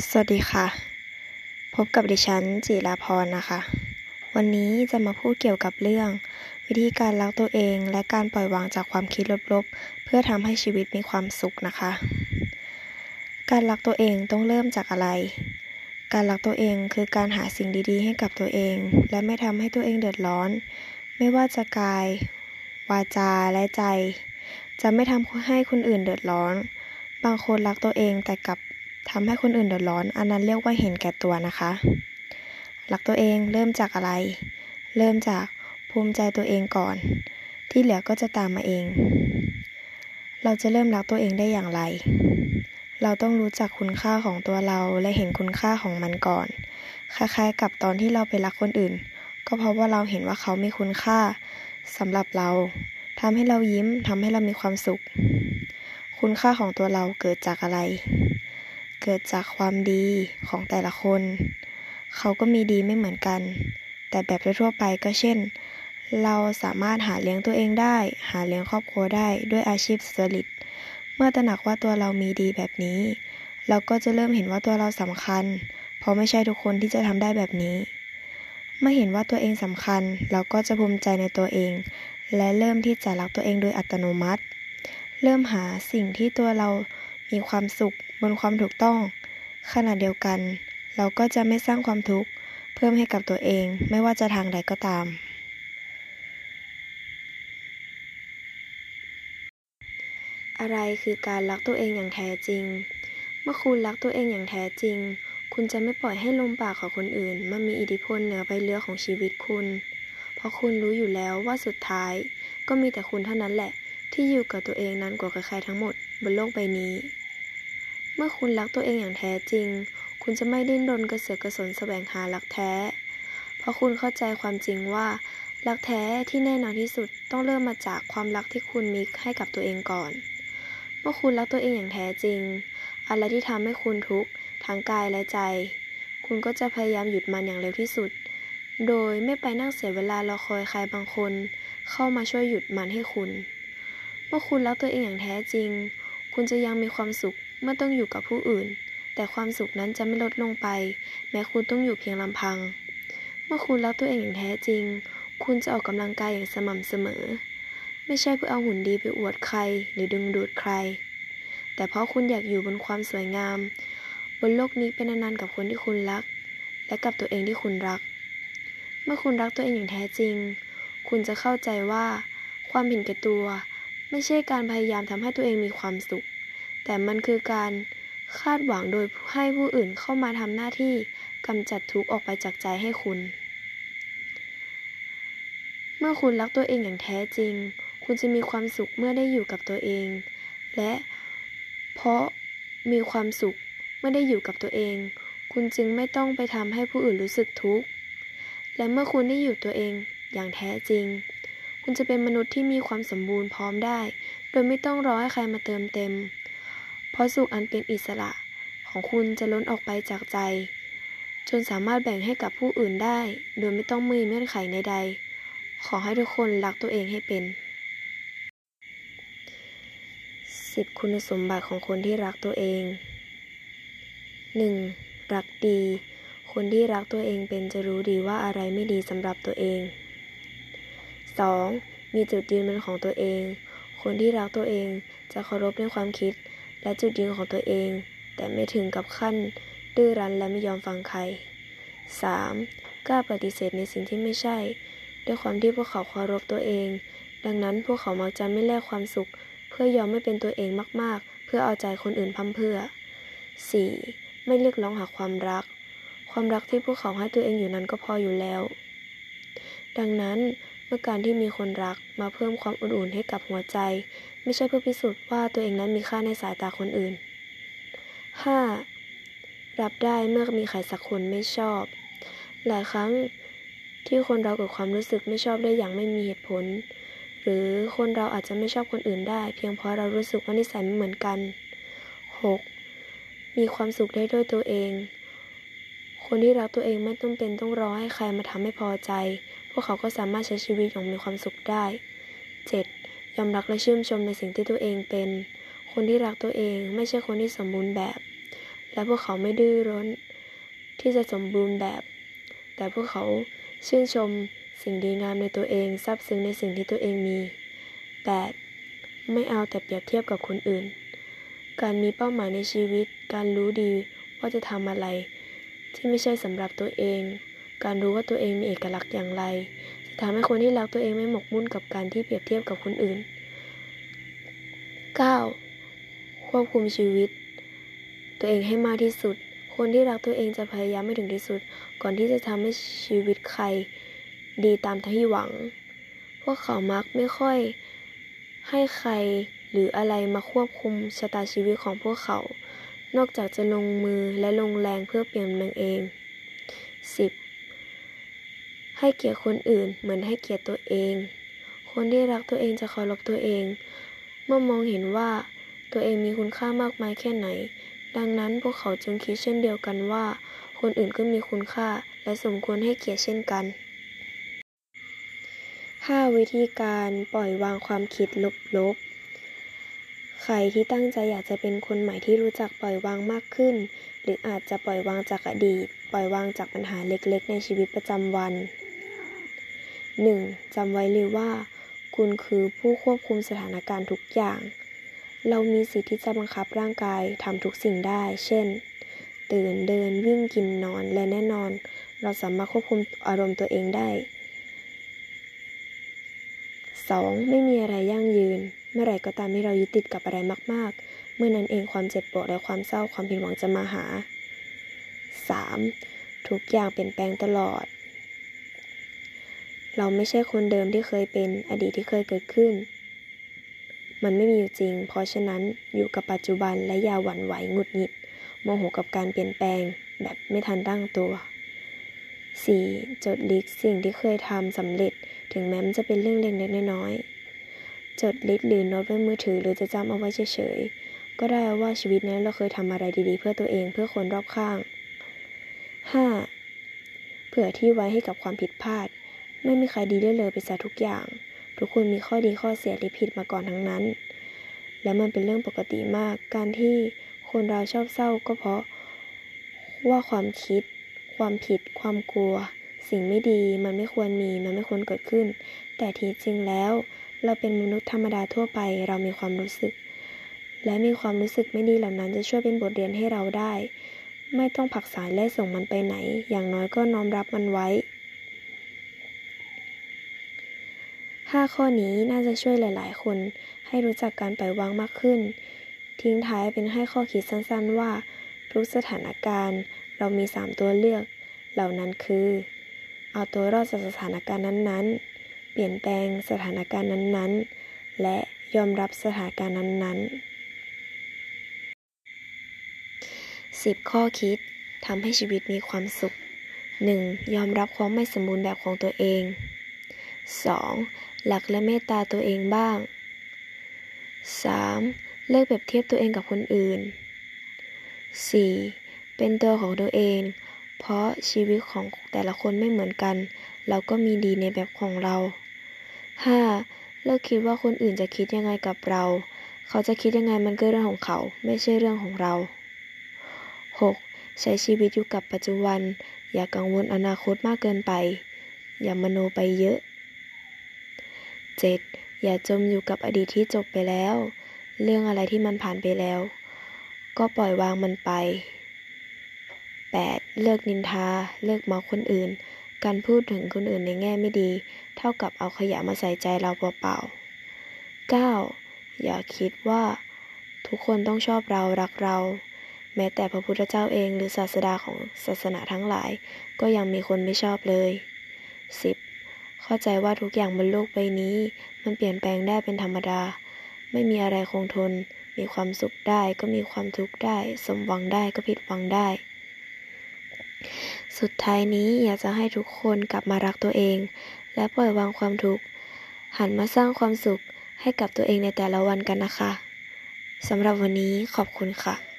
สวัสดีค่ะ พบกับดิฉันจิราพรนะคะ วันนี้จะมาพูดเกี่ยวกับเรื่อง วิธีการรักตัวเองและการปล่อยวางจากความคิดลบๆ เพื่อทำให้ชีวิตมีความสุขนะคะ การรักตัวเองต้องเริ่มจากอะไร การรักตัวเองคือการหาสิ่งดีๆ ให้กับตัวเอง และไม่ทำให้ตัวเองเดือดร้อน ไม่ว่าจะกาย วาจาและใจ จะไม่ทำให้คนอื่นเดือดร้อนบางคนรักตัวเองแต่กลับ ทำให้คนอื่นเดือดร้อน อันนั้นเรียกว่าเห็นแก่ตัวนะคะรักตัวเองเริ่มจากอะไร เริ่มจากภูมิใจตัวเองก่อน ที่เหลือก็จะตามมาเอง เราจะเริ่มรักตัวเองได้อย่างไร เราต้องรู้จักคุณค่าของตัวเราและเห็นคุณค่าของมันก่อน คล้ายๆ กับตอนที่เราไปรักคนอื่น ก็เพราะว่าเราเห็นว่าเขามีคุณค่าสำหรับเราทำให้เรายิ้มทำให้เรามีความสุข คุณค่าของตัวเราเกิดจากอะไร เกิดจากความดีของแต่ละคน เขาก็มีดีไม่เหมือนกัน แต่แบบทั่วไปก็เช่น เราสามารถหาเลี้ยงตัวเองได้ หาเลี้ยงครอบครัวได้ด้วยอาชีพสุจริต เมื่อตระหนักว่าตัวเรามีดีแบบนี้ เราก็จะเริ่มเห็นว่าตัวเราสำคัญ เพราะไม่ใช่ทุกคนที่จะทำได้แบบนี้ เมื่อเห็นว่าตัวเองสำคัญ เราก็จะภูมิใจในตัวเอง และเริ่มที่จะรักตัวเองโดยอัตโนมัติ เริ่มหาสิ่งที่ตัวเรามีความสุข บนความถูกต้อง ขณะเดียวกัน เราก็จะไม่สร้างความทุกข์เพิ่มให้กับตัวเอง ไม่ว่าจะทางใดก็ตาม อะไรคือการรักตัวเองอย่างแท้จริง เมื่อคุณรักตัวเองอย่างแท้จริง คุณจะไม่ปล่อยให้ลมปากของคนอื่นมามีอิทธิพลเหนือใบเรือของชีวิตคุณ เพราะคุณรู้อยู่แล้วว่าสุดท้าย ก็มีแต่คุณเท่านั้นแหละ ที่อยู่กับตัวเองนั้นกว่าใครทั้งหมดบนโลกใบนี้ เมื่อคุณรักตัวเองอย่างแท้จริง คุณจะไม่ดิ้นรนกระเสือกกระสนแสวงหารักแท้ เพราะคุณเข้าใจความจริงว่ารักแท้ที่แน่นอนที่สุดต้องเริ่มมาจากความรักที่คุณมีให้กับตัวเองก่อน เมื่อคุณรักตัวเองอย่างแท้จริง อะไรที่ทำให้คุณทุกข์ทั้งกายและใจ คุณก็จะพยายามหยุดมันอย่างเร็วที่สุด โดยไม่ไปนั่งเสียเวลารอคอยใครบางคน เข้ามาช่วยหยุดมันให้คุณ เมื่อคุณรักตัวเองอย่างแท้จริง คุณจะยังมีความสุข เมื่อต้องอยู่กับผู้อื่น แต่ความสุขนั้นจะไม่ลดลงไป แม้คุณต้องอยู่เพียงลำพัง เมื่อคุณรักตัวเองอย่างแท้จริง คุณจะออกกำลังกายอย่างสม่ำเสมอ ไม่ใช่เพื่อเอาหุ่นดีไปอวดใคร หรือดึงดูดใคร แต่เพราะคุณอยากอยู่บนความสวยงาม บนโลกนี้เป็นนานๆกับคนที่คุณรัก และกับตัวเองที่คุณรัก เมื่อคุณรักตัวเองอย่างแท้จริง คุณจะเข้าใจว่า ความเห็นแก่ตัว ไม่ใช่การพยายามทำให้ตัวเองมีความสุข แต่มันคือการคาดหวังโดยให้ผู้อื่นเข้ามาทำหน้าที่กำจัดทุกข์ออกไปจากใจให้คุณ เมื่อคุณรักตัวเองอย่างแท้จริง คุณจะมีความสุขเมื่อได้อยู่กับตัวเอง และเพราะมีความสุขเมื่อได้อยู่กับตัวเอง คุณจึงไม่ต้องไปทำให้ผู้อื่นรู้สึกทุกข์ และเมื่อคุณได้อยู่ตัวเองอย่างแท้จริง คุณจะเป็นมนุษย์ที่มีความสมบูรณ์พร้อมได้ โดยไม่ต้องรอให้ใครมาเติมเต็ม เพราะสุขอันเป็นอิสระของคุณจะล้นออกไปจากใจ จนสามารถแบ่งให้กับผู้อื่นได้ โดยไม่ต้องมีเงื่อนไขใดๆขอให้ทุกคนรักตัวเองให้เป็นสิบคุณสมบัติของคนที่รักตัวเอง 1. รักดี คนที่รักตัวเองเป็นจะรู้ดีว่าอะไรไม่ดีสำหรับตัวเอง 2. มีจุดยืนเป็นของตัวเอง คนที่รักตัวเองจะเคารพในความคิด และจุดยืนของตัวเอง แต่ไม่ถึงกับขั้นดื้อรั้นและไม่ยอมฟังใคร 3. กล้าปฏิเสธในสิ่งที่ไม่ใช่ ด้วยความที่พวกเขาเคารพตัวเอง ดังนั้นพวกเขามักจะไม่แลกความสุข เพื่อยอมไม่เป็นตัวเองมาก ๆ เพื่อเอาใจคนอื่นพั่มเพื่อ 4. ไม่เรียกร้องหาความรัก ความรักที่พวกเขาให้ตัวเองอยู่นั้นก็พออยู่แล้ว ดังนั้น มื่อการที่มีคนรักมาเพิ่มความอุ่นๆให้กับหัวใจ ไม่ใช่เพื่อพิสูจน์ว่าตัวเองนั้นมีค่าในสายตาคนอื่น 5. รับได้เมื่อมีใครสักคนไม่ชอบ หลายครั้งที่คนเราเกิดความรู้สึกไม่ชอบได้อย่างไม่มีเหตุผล หรือคนเราอาจจะไม่ชอบคนอื่นได้ เพียงเพราะเรารู้สึกว่านิสัยไม่เหมือนกัน 6. มีความสุขได้ด้วยตัวเอง คนที่รักตัวเองไม่ต้องเป็นต้องรอให้ใครมาทำให้พอใจ พวกเขาก็สามารถใช้ชีวิตอย่างมีความสุขได้ 7. ยอมรักและชื่นชมในสิ่งที่ตัวเองเป็น คนที่รักตัวเองไม่ใช่คนที่สมบูรณ์แบบ และพวกเขาไม่ดื้อรั้น ที่จะสมบูรณ์แบบ แต่พวกเขาชื่นชมสิ่งดีงามในตัวเองซาบซึ้งในสิ่งที่ตัวเองมี 8. ไม่เอาแต่เปรียบเทียบกับคนอื่น การมีเป้าหมายในชีวิต การรู้ดีว่าจะทำอะไร ที่ไม่ใช่สำหรับตัวเอง การรู้ว่าตัวเองมีเอกลักษณ์อย่างไรจะทำให้คนที่รักตัวเองไม่หมกมุ่นกับการที่เปรียบเทียบกับคนอื่น 9. ควบคุมชีวิต ตัวเองให้มากที่สุด คนที่รักตัวเองจะพยายามไม่ถึงที่สุด ก่อนที่จะทำให้ชีวิตใครดีตามที่หวัง พวกเขามักไม่ค่อยให้ใครหรืออะไรมาควบคุมชะตาชีวิตของพวกเขา นอกจากจะลงมือและลงแรงเพื่อเปลี่ยนแปลงเอง 10. ให้เกียรติคนอื่นเหมือนให้เกียรติตัวเอง คนที่รักตัวเองจะเคารพตัวเอง เมื่อมองเห็นว่าตัวเองมีคุณค่ามากมายแค่ไหน ดังนั้นพวกเขาจึงคิดเช่นเดียวกันว่า คนอื่นก็มีคุณค่าและสมควรให้เกียรติเช่นกัน 5. วิธีการปล่อยวางความคิดลบๆ ใครที่ตั้งใจอยากจะเป็นคนใหม่ที่รู้จักปล่อยวางมากขึ้น หรืออาจจะปล่อยวางจากอดีต ปล่อยวางจากปัญหาเล็กๆ ในชีวิตประจำวัน 1. จำไว้เลยว่า คุณคือผู้ควบคุมสถานการณ์ทุกอย่าง เรามีสิทธิ์ที่จะบังคับร่างกายทำทุกสิ่งได้ เช่น ตื่นเดินวิ่งกินนอนและแน่นอน เราสามารถควบคุมอารมณ์ตัวเองได้ 2. ไม่มีอะไรยั่งยืน เมื่อไรก็ตามที่เรายึดติดกับอะไรมาก ๆ เมื่อนั้นเองความเจ็บปวดและความเศร้าความผิดหวังจะมาหา 3. ทุกอย่างเปลี่ยนแปลงตลอด เราไม่ใช่คนเดิมที่เคยเป็นอดีตที่เคยเกิดขึ้น มันไม่มีอยู่จริง เพราะฉะนั้นอยู่กับปัจจุบันและอย่าหวั่นไหวหงุดหงิด โมโหกับการเปลี่ยนแปลงแบบไม่ทันตั้งตัว 4. จดลิสต์สิ่งที่เคยทำสำเร็จ ถึงแม้มันจะเป็นเรื่องเล็กๆน้อยๆ จดลิสต์หรือโน้ตไว้มือถือหรือจะจำเอาไว้เฉยๆ ก็ได้ว่าชีวิตนั้นเราเคยทำอะไรดีๆ เพื่อตัวเองเพื่อคนรอบข้าง 5. เผื่อที่ไว้ให้กับความผิดพลาด ไม่มีใครดีได้เลยไปซะทุกอย่าง ทุกคนมีข้อดีข้อเสียหรือผิดมาก่อนทั้งนั้น และมันเป็นเรื่องปกติมาก การที่คนเราชอบเศร้าก็เพราะว่าความคิด ความผิด ความกลัว สิ่งไม่ดีมันไม่ควรมี มันไม่ควรเกิดขึ้น แต่ที่จริงแล้ว เราเป็นมนุษย์ธรรมดาทั่วไป เรามีความรู้สึก และมีความรู้สึกไม่ดีเหล่านั้นจะช่วยเป็นบทเรียนให้เราได้ ไม่ต้องผักสายและส่งมันไปไหน อย่างน้อยก็น้อมรับมันไว้ 5 ข้อนี้น่าจะช่วยหลาย ๆ คนให้รู้จักการปล่อยวางมากขึ้น ทิ้งท้ายเป็นให้ข้อคิดสั้น ๆ ว่า ทุกสถานการณ์เรามี 3 ตัวเลือก เหล่านั้นคือ เอาตัวรอดจากสถานการณ์นั้น ๆ เปลี่ยนแปลงสถานการณ์นั้น ๆ และยอมรับสถานการณ์นั้น ๆ 10 ข้อคิดทำให้ชีวิตมีความสุข 1. ยอมรับความไม่สมบูรณ์แบบของตัวเอง 2. หลักและเมตตาตัวเองบ้าง 3. เลิกแบบเทียบตัวเองกับคนอื่น 4. เป็นตัวของตัวเอง เพราะชีวิตของแต่ละคนไม่เหมือนกัน เราก็มีดีในแบบของเรา 5. เลิกคิดว่าคนอื่นจะคิดยังไงกับเรา เขาจะคิดยังไงมันก็เรื่องของเขา ไม่ใช่เรื่องของเรา 6. ใช้ชีวิตอยู่กับปัจจุบัน อย่ากังวลอนาคตมากเกินไป อย่ามโนไปเยอะ 7. อย่าจมอยู่กับอดีตที่จบไปแล้ว เรื่องอะไรที่มันผ่านไปแล้ว ก็ปล่อยวางมันไป 8. เลิกนินทา เลิกมองคนอื่น การพูดถึงคนอื่นในแง่ไม่ดี เท่ากับเอาขยะมาใส่ใจเราเปล่าๆ 9. อย่าคิดว่า ทุกคนต้องชอบเรารักเรา แม้แต่พระพุทธเจ้าเองหรือศาสดาของศาสนาทั้งหลาย ก็ยังมีคนไม่ชอบเลย 10. เข้าใจว่าทุกอย่างบนโลกใบนี้ มันเปลี่ยนแปลงได้เป็นธรรมดา ไม่มีอะไรคงทน มีความสุขได้ก็มีความทุกข์ได้ สมหวังได้ก็ผิดหวังได้ สุดท้ายนี้อยากจะให้ทุกคนกลับมารักตัวเอง และปล่อยวางความทุกข์หันมาสร้างความสุขให้กับตัวเองในแต่ละวันกันนะคะสำหรับวันนี้ขอบคุณค่ะ